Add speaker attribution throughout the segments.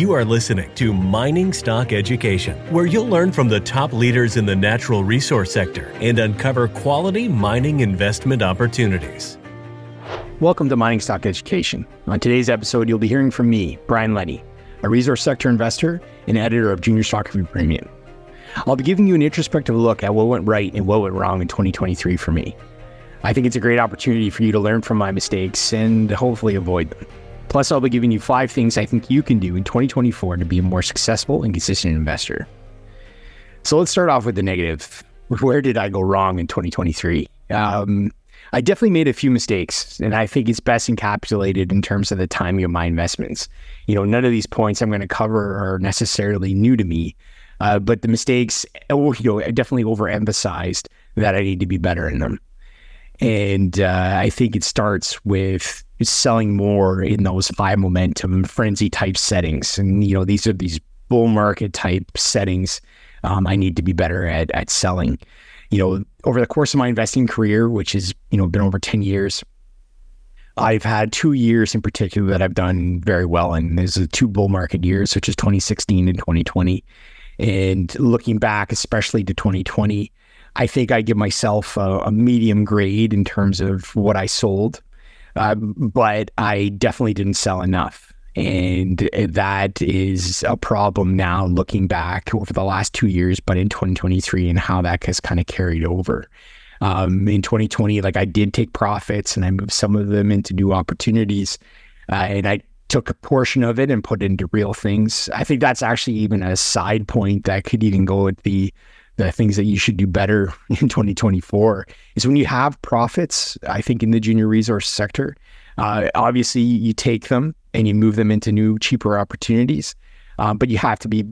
Speaker 1: You are listening to Mining Stock Education, where you'll learn from the top leaders in the natural resource sector and uncover quality mining investment opportunities.
Speaker 2: Welcome to Mining Stock Education. On today's episode, you'll be hearing from me, Brian Leni, a resource sector investor and editor of Junior Stock Review Premium. I'll be giving you an introspective look at what went right and what went wrong in 2023 for me. I think it's a great opportunity for you to learn from my mistakes and hopefully avoid them. Plus, I'll be giving you five things I think you can do in 2024 to be a more successful and consistent investor. So let's start off with the negative. Where did I go wrong in 2023? Um, I definitely made a few mistakes, and I think it's best encapsulated in terms of the timing of my investments. You know, none of these points I'm going to cover are necessarily new to me, uh, but the mistakes, oh, you know, I definitely overemphasized that I need to be better in them. And uh, I think it starts with selling more in those high momentum frenzy type settings. And, you know, these are these bull market type settings. Um, I need to be better at, at selling. You know, over the course of my investing career, which has, you know, been over 10 years, I've had two years in particular that I've done very well in. There's the two bull market years, which is 2016 and 2020. And looking back, especially to 2020, I think I give myself a, a medium grade in terms of what I sold, uh, but I definitely didn't sell enough. And that is a problem now looking back over the last two years, but in 2023 and how that has kind of carried over. Um, in 2020, like I did take profits and I moved some of them into new opportunities. Uh, and I took a portion of it and put it into real things. I think that's actually even a side point that could even go with the the things that you should do better in 2024 is when you have profits, I think in the junior resource sector, uh, obviously you take them and you move them into new, cheaper opportunities, um, but you have to be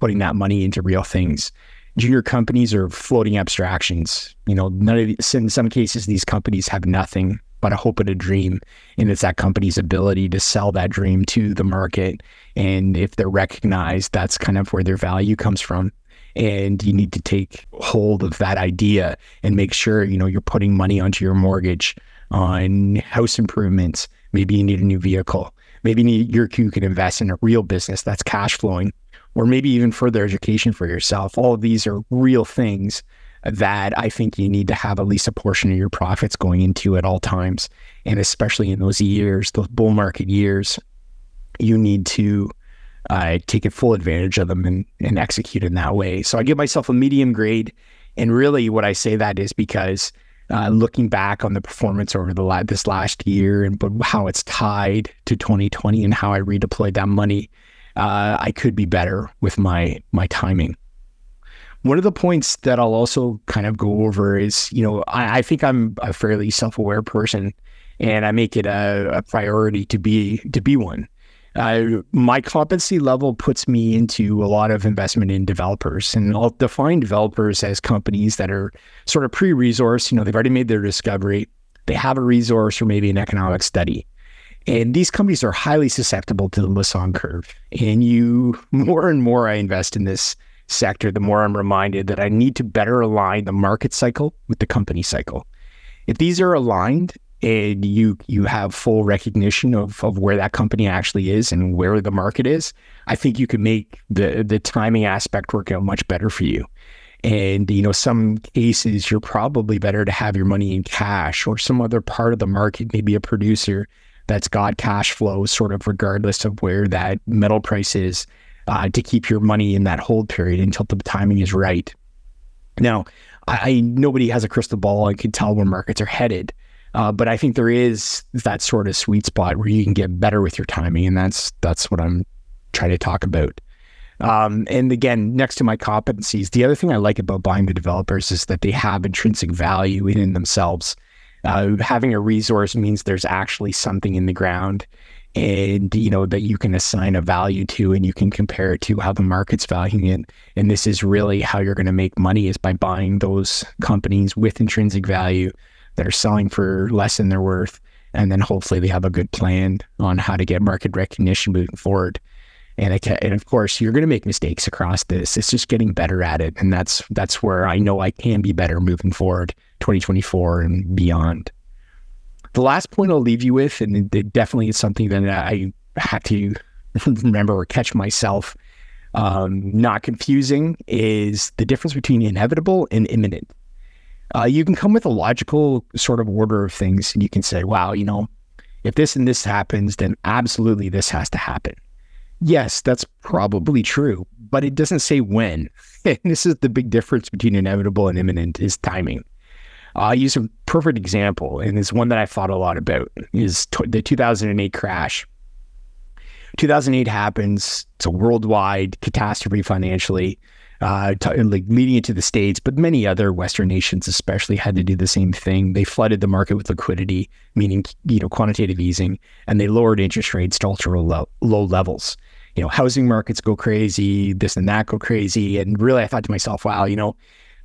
Speaker 2: putting that money into real things. Junior companies are floating abstractions. You know, none of in some cases, these companies have nothing but a hope and a dream. And it's that company's ability to sell that dream to the market. And if they're recognized, that's kind of where their value comes from and you need to take hold of that idea and make sure you know you're putting money onto your mortgage on house improvements. Maybe you need a new vehicle. Maybe you, need, you can invest in a real business that's cash flowing or maybe even further education for yourself. All of these are real things that I think you need to have at least a portion of your profits going into at all times. And especially in those years, those bull market years, you need to I take it full advantage of them and, and execute in that way. So I give myself a medium grade. And really, what I say that is because uh, looking back on the performance over the la- this last year and but how it's tied to 2020 and how I redeployed that money, uh, I could be better with my my timing. One of the points that I'll also kind of go over is, you know, I, I think I'm a fairly self-aware person, and I make it a, a priority to be to be one. My competency level puts me into a lot of investment in developers, and I'll define developers as companies that are sort of pre-resource. You know, they've already made their discovery, they have a resource or maybe an economic study, and these companies are highly susceptible to the Lassonde curve. And you, more and more I invest in this sector, the more I'm reminded that I need to better align the market cycle with the company cycle. If these are aligned, and you you have full recognition of, of where that company actually is and where the market is, I think you can make the the timing aspect work out much better for you. And you know, some cases you're probably better to have your money in cash or some other part of the market, maybe a producer that's got cash flow, sort of regardless of where that metal price is, uh, to keep your money in that hold period until the timing is right. Now, I, I nobody has a crystal ball and can tell where markets are headed. Uh, but I think there is that sort of sweet spot where you can get better with your timing, and that's that's what I'm trying to talk about. Um, and again, next to my competencies, the other thing I like about buying the developers is that they have intrinsic value in themselves. Uh, having a resource means there's actually something in the ground, and you know that you can assign a value to, and you can compare it to how the market's valuing it. And this is really how you're going to make money is by buying those companies with intrinsic value that are selling for less than they're worth. And then hopefully they have a good plan on how to get market recognition moving forward. And, can, and of course, you're going to make mistakes across this. It's just getting better at it, and that's that's where I know I can be better moving forward, 2024 and beyond. The last point I'll leave you with, and it definitely is something that I had to remember or catch myself um, not confusing is the difference between inevitable and imminent. Uh, you can come with a logical sort of order of things and you can say, wow, you know, if this and this happens, then absolutely this has to happen. Yes, that's probably true, but it doesn't say when. and this is the big difference between inevitable and imminent is timing. I'll use a perfect example, and it's one that I thought a lot about, is t- the 2008 crash. 2008 happens. It's a worldwide catastrophe financially, uh, t- like leading into the states, but many other Western nations, especially, had to do the same thing. They flooded the market with liquidity, meaning you know quantitative easing, and they lowered interest rates to ultra low, low levels. You know, housing markets go crazy, this and that go crazy, and really, I thought to myself, wow, you know,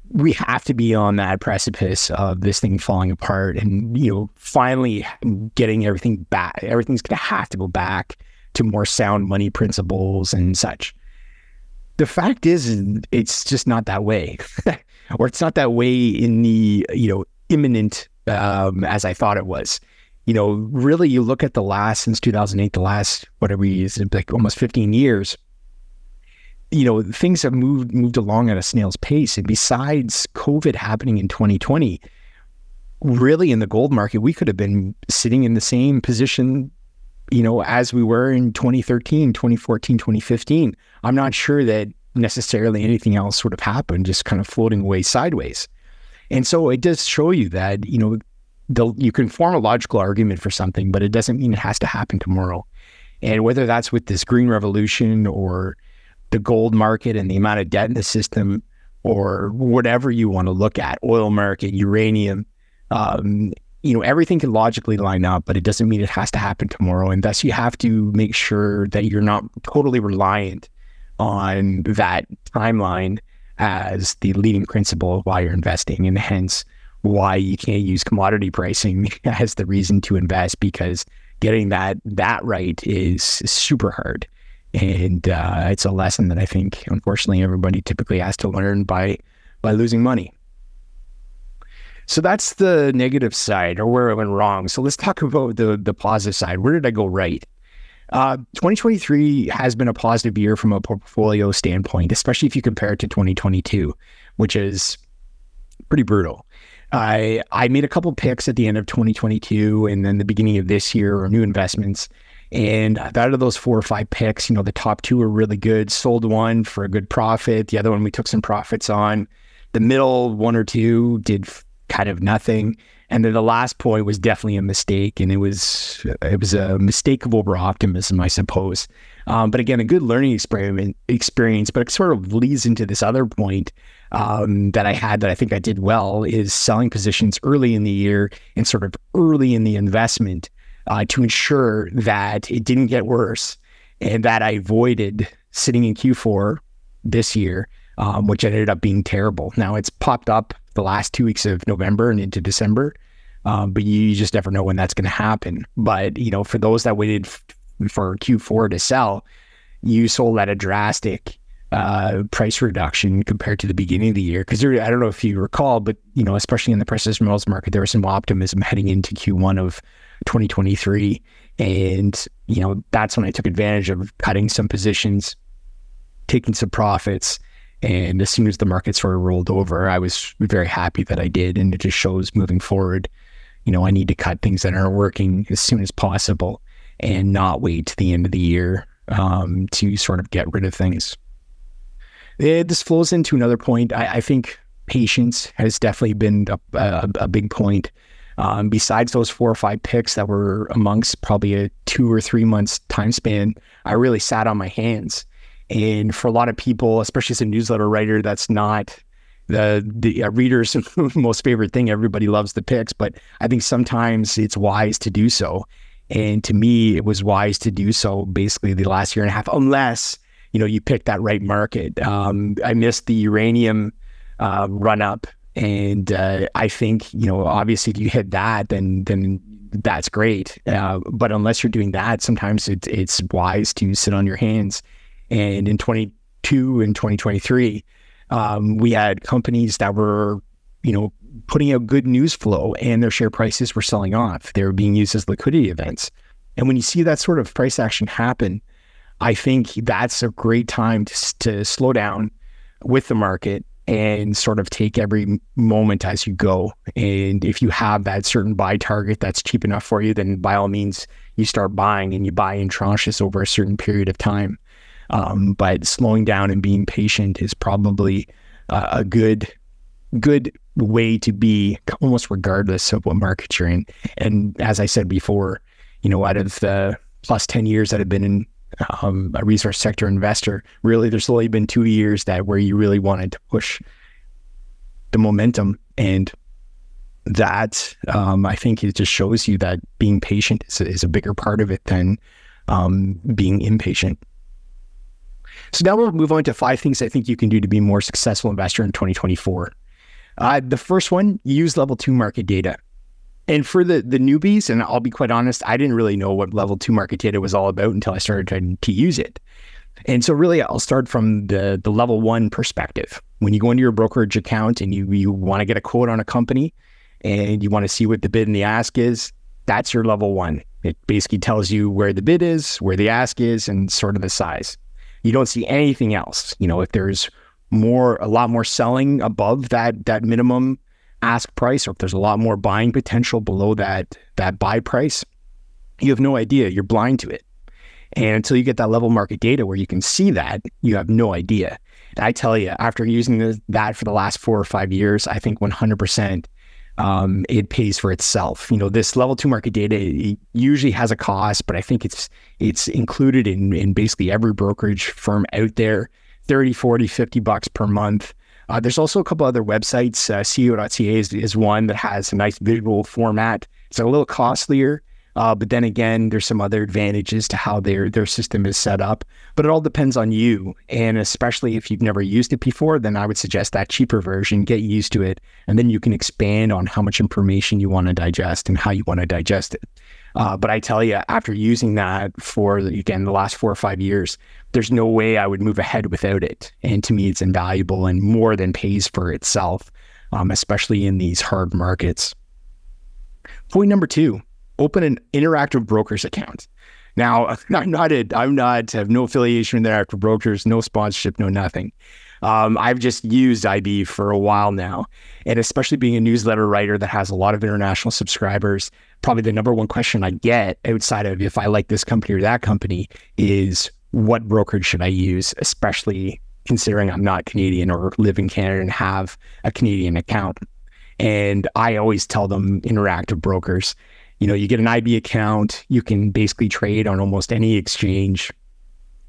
Speaker 2: we have to be on that precipice of this thing falling apart and you know finally getting everything back everything's going to have to go back to more sound money principles and such. The fact is, it's just not that way, or it's not that way in the you know imminent um, as I thought it was. You know, really, you look at the last since 2008, the last whatever is like almost 15 years. You know, things have moved moved along at a snail's pace, and besides COVID happening in 2020, really in the gold market, we could have been sitting in the same position you know, as we were in 2013, 2014, 2015. I'm not sure that necessarily anything else would have happened, just kind of floating away sideways. And so it does show you that, you know, the, you can form a logical argument for something, but it doesn't mean it has to happen tomorrow. And whether that's with this green revolution or the gold market and the amount of debt in the system or whatever you want to look at, oil market, uranium, um, you know, everything can logically line up, but it doesn't mean it has to happen tomorrow. And thus, you have to make sure that you're not totally reliant on that timeline as the leading principle of why you're investing, and hence why you can't use commodity pricing as the reason to invest because getting that that right is super hard, and uh, it's a lesson that I think, unfortunately, everybody typically has to learn by by losing money. So that's the negative side or where I went wrong. So let's talk about the the positive side. Where did I go right? Uh, 2023 has been a positive year from a portfolio standpoint, especially if you compare it to 2022, which is pretty brutal. I I made a couple picks at the end of 2022 and then the beginning of this year or new investments. And out of those four or five picks, you know, the top two were really good. Sold one for a good profit. The other one we took some profits on. The middle one or two did kind of nothing. And then the last point was definitely a mistake, and it was it was a mistake of over optimism, I suppose. Um, but again, a good learning experiment experience. But it sort of leads into this other point um, that I had that I think I did well is selling positions early in the year and sort of early in the investment uh, to ensure that it didn't get worse and that I avoided sitting in Q4 this year, um, which ended up being terrible. Now it's popped up the last two weeks of November and into December. Um, but you just never know when that's going to happen. But you know, for those that waited f- for Q4 to sell, you sold at a drastic uh, price reduction compared to the beginning of the year. Because I don't know if you recall, but you know, especially in the precious metals market, there was some optimism heading into Q1 of 2023, and you know, that's when I took advantage of cutting some positions, taking some profits and as soon as the market sort of rolled over, I was very happy that I did. And it just shows moving forward, you know, I need to cut things that aren't working as soon as possible and not wait to the end of the year um, to sort of get rid of things. It, this flows into another point. I, I, think patience has definitely been a, a, a big point. Um, besides those four or five picks that were amongst probably a two or three months time span, I really sat on my hands and for a lot of people, especially as a newsletter writer, that's not the the reader's most favorite thing. Everybody loves the picks, but I think sometimes it's wise to do so. And to me, it was wise to do so basically the last year and a half, unless you know you pick that right market. Um, I missed the uranium uh, run up, and uh, I think you know obviously if you hit that, then then that's great. Uh, but unless you're doing that, sometimes it's it's wise to sit on your hands and in 22 and 2023, um, we had companies that were, you know, putting out good news flow and their share prices were selling off. They were being used as liquidity events. And when you see that sort of price action happen, I think that's a great time to, to slow down with the market and sort of take every moment as you go. And if you have that certain buy target that's cheap enough for you, then by all means, you start buying and you buy in tranches over a certain period of time. Um, but slowing down and being patient is probably uh, a good good way to be almost regardless of what market you're in. And as I said before, you know, out of the plus 10 years that I've been in um, a resource sector investor, really there's only been two years that where you really wanted to push the momentum. And that um, I think it just shows you that being patient is, is a bigger part of it than um, being impatient. So now we'll move on to five things I think you can do to be a more successful investor in 2024. Uh, the first one, use level two market data. And for the the newbies, and I'll be quite honest, I didn't really know what level two market data was all about until I started trying to use it. And so really I'll start from the the level one perspective. When you go into your brokerage account and you you want to get a quote on a company and you want to see what the bid and the ask is, that's your level one. It basically tells you where the bid is, where the ask is, and sort of the size. You don't see anything else. You know, if there's more a lot more selling above that that minimum ask price or if there's a lot more buying potential below that that buy price you have no idea. You're blind to it. And until you get that level market data where you can see that you have no idea. And i tell you after using the, that for the last four or five years i think 100% um, it pays for itself you know this level two market data usually has a cost but i think it's it's included in in basically every brokerage firm out there 30, 40, 50 bucks per month. Uh, there's also a couple other websites. Uh, CEO.ca is, is one that has a nice visual format. It's a little costlier, uh, but then again, there's some other advantages to how their their system is set up. But it all depends on you, and especially if you've never used it before, then I would suggest that cheaper version. Get used to it, and then you can expand on how much information you want to digest and how you want to digest it. Uh, but I tell you, after using that for again the last four or five years, there's no way I would move ahead without it. And to me, it's invaluable and more than pays for itself, um, especially in these hard markets. Point number two: open an interactive brokers account. Now, I'm not a, I'm not have no affiliation with interactive brokers, no sponsorship, no nothing. Um, I've just used IB for a while now, and especially being a newsletter writer that has a lot of international subscribers, probably the number one question I get outside of if I like this company or that company is what brokerage should I use, especially considering I'm not Canadian or live in Canada and have a Canadian account. And I always tell them interactive brokers, you know, you get an IB account, you can basically trade on almost any exchange.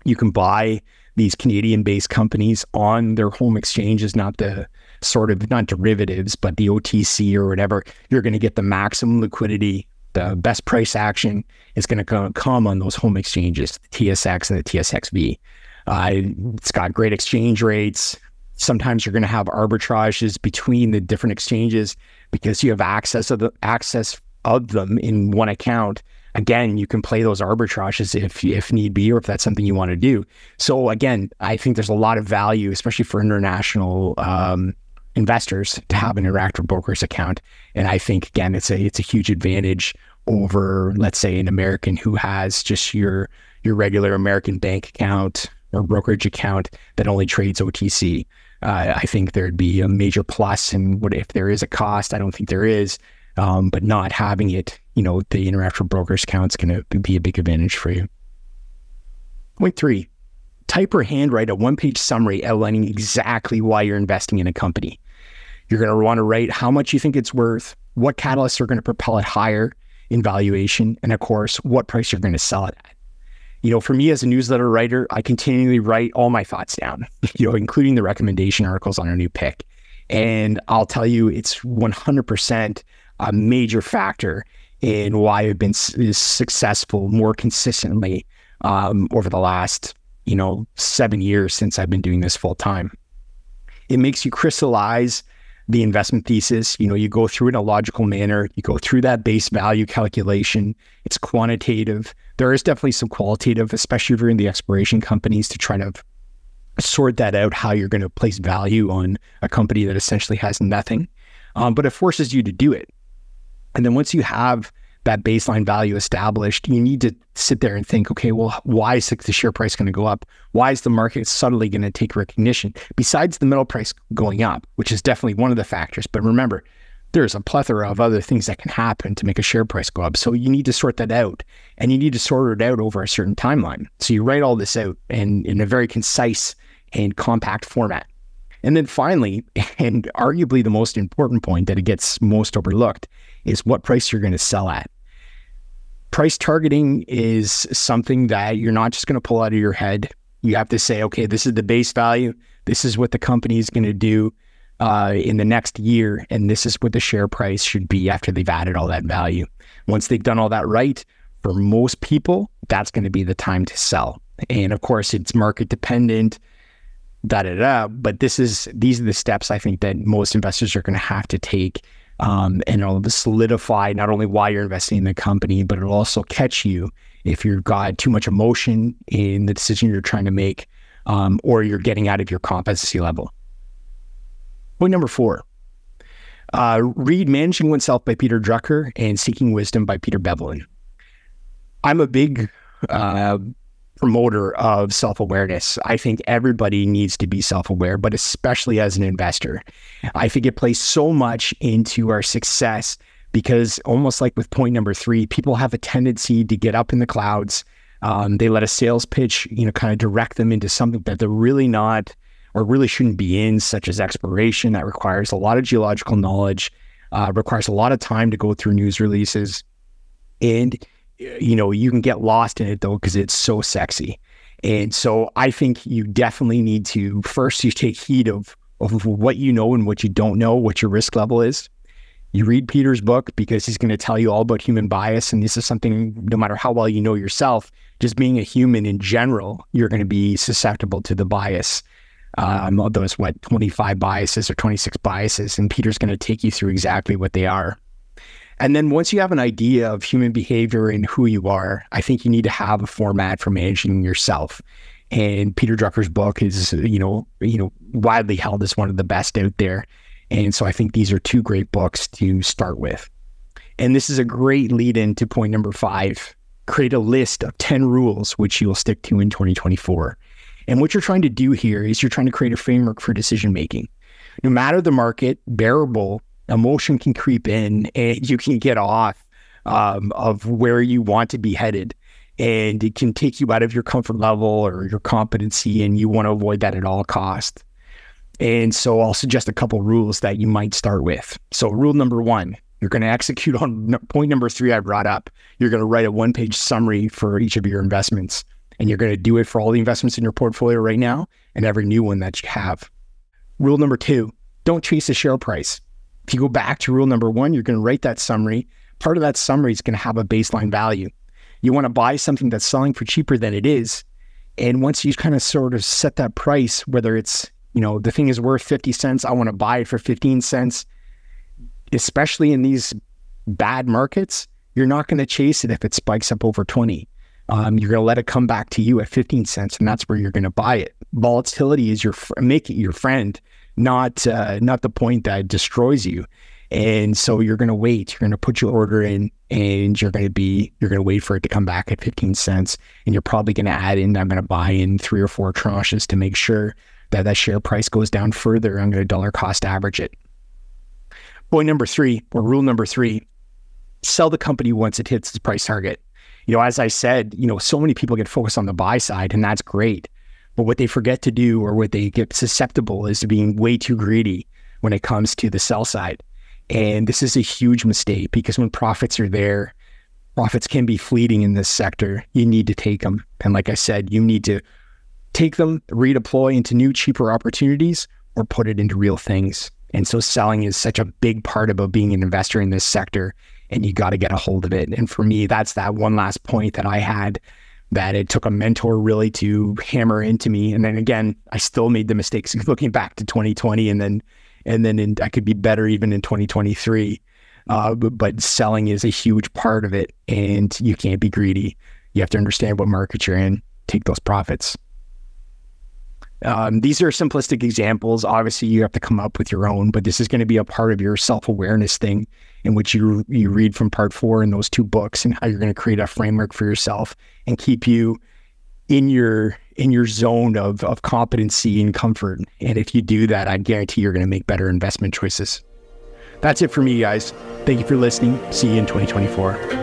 Speaker 2: You can buy these Canadian based companies on their home exchanges, not the sort of not derivatives, but the OTC or whatever. You're going to get the maximum liquidity. The best price action is going to come on those home exchanges, the TSX and the TSXV. Uh, it's got great exchange rates. Sometimes you're going to have arbitrages between the different exchanges because you have access of the access of them in one account again, you can play those arbitrages if if need be, or if that's something you want to do. So again, I think there's a lot of value, especially for international um, investors, to have an interactive brokers account. And I think again, it's a it's a huge advantage over, let's say, an American who has just your your regular American bank account or brokerage account that only trades OTC. Uh, I think there'd be a major plus, and what if there is a cost? I don't think there is, um, but not having it, you know, the interactive brokers account is going to be a big advantage for you. Point three, type or handwrite a one page summary outlining exactly why you're investing in a company. You're going to want to write how much you think it's worth, what catalysts are going to propel it higher in valuation, and of course, what price you're going to sell it at. You know, for me as a newsletter writer, I continually write all my thoughts down, you know, including the recommendation articles on a new pick. And I'll tell you, it's 100% a major factor in why I've been successful more consistently um, over the last, you know, seven years since I've been doing this full time. It makes you crystallize the investment thesis. You know, you go through in a logical manner. You go through that base value calculation. It's quantitative. There is definitely some qualitative, especially if you're in the exploration companies, to try to sort that out how you're going to place value on a company that essentially has nothing. Um, but it forces you to do it. And then once you have that baseline value established, you need to sit there and think, okay, well, why is the share price going to go up? Why is the market suddenly going to take recognition? Besides the metal price going up, which is definitely one of the factors. But remember, there's a plethora of other things that can happen to make a share price go up. So you need to sort that out and you need to sort it out over a certain timeline. So you write all this out and in a very concise and compact format. And then finally, and arguably the most important point that it gets most overlooked is what price you're going to sell at. Price targeting is something that you're not just going to pull out of your head. You have to say, okay, this is the base value. This is what the company is going to do uh, in the next year. And this is what the share price should be after they've added all that value. Once they've done all that right, for most people, that's going to be the time to sell. And of course, it's market dependent da da da. But this is these are the steps I think that most investors are going to have to take, um, and it'll solidify not only why you're investing in the company, but it'll also catch you if you've got too much emotion in the decision you're trying to make, um, or you're getting out of your competency level. Point number four. Uh, read Managing Oneself by Peter Drucker and Seeking Wisdom by Peter Bevelin. I'm a big uh, promoter of self awareness. I think everybody needs to be self aware, but especially as an investor. I think it plays so much into our success because, almost like with point number three, people have a tendency to get up in the clouds. Um, they let a sales pitch, you know, kind of direct them into something that they're really not or really shouldn't be in, such as exploration. That requires a lot of geological knowledge, uh, requires a lot of time to go through news releases. And you know, you can get lost in it though because it's so sexy. And so I think you definitely need to first you take heed of of what you know and what you don't know, what your risk level is. You read Peter's book because he's going to tell you all about human bias. And this is something, no matter how well you know yourself, just being a human in general, you're going to be susceptible to the bias. Um, those, what, 25 biases or 26 biases. And Peter's going to take you through exactly what they are. And then once you have an idea of human behavior and who you are, I think you need to have a format for managing yourself. And Peter Drucker's book is, you know, you know, widely held as one of the best out there. And so I think these are two great books to start with. And this is a great lead in to point number five. Create a list of 10 rules which you'll stick to in 2024. And what you're trying to do here is you're trying to create a framework for decision making. No matter the market, bearable emotion can creep in and you can get off um, of where you want to be headed. And it can take you out of your comfort level or your competency, and you want to avoid that at all costs. And so I'll suggest a couple rules that you might start with. So, rule number one, you're going to execute on point number three I brought up. You're going to write a one page summary for each of your investments, and you're going to do it for all the investments in your portfolio right now and every new one that you have. Rule number two, don't chase the share price. If you go back to rule number one, you're going to write that summary. Part of that summary is going to have a baseline value. You want to buy something that's selling for cheaper than it is. And once you kind of sort of set that price, whether it's, you know, the thing is worth 50 cents, I want to buy it for 15 cents, especially in these bad markets, you're not going to chase it if it spikes up over 20. Um, you're going to let it come back to you at 15 cents, and that's where you're going to buy it. Volatility is your make it your friend not uh, not the point that destroys you. And so you're going to wait. You're going to put your order in, and you're going to be you're going to wait for it to come back at 15 cents. And you're probably going to add in. I'm going to buy in three or four tranches to make sure that that share price goes down further. I'm going to dollar cost average it. Point number three, or rule number three, sell the company once it hits its price target. You know, as I said, you know, so many people get focused on the buy side, and that's great. But what they forget to do or what they get susceptible is to being way too greedy when it comes to the sell side. And this is a huge mistake because when profits are there, profits can be fleeting in this sector. You need to take them. And like I said, you need to take them, redeploy into new, cheaper opportunities, or put it into real things. And so selling is such a big part about being an investor in this sector. And you got to get a hold of it. And for me, that's that one last point that I had that it took a mentor really to hammer into me. And then again, I still made the mistakes looking back to 2020 and then, and then in, I could be better even in 2023. Uh, but, but, selling is a huge part of it and you can't be greedy. You have to understand what market you're in, take those profits. Um, these are simplistic examples. Obviously, you have to come up with your own, but this is going to be a part of your self awareness thing in which you you read from part four in those two books and how you're going to create a framework for yourself and keep you in your in your zone of of competency and comfort. And if you do that, I guarantee you're going to make better investment choices. That's it for me, guys. Thank you for listening. See you in 2024.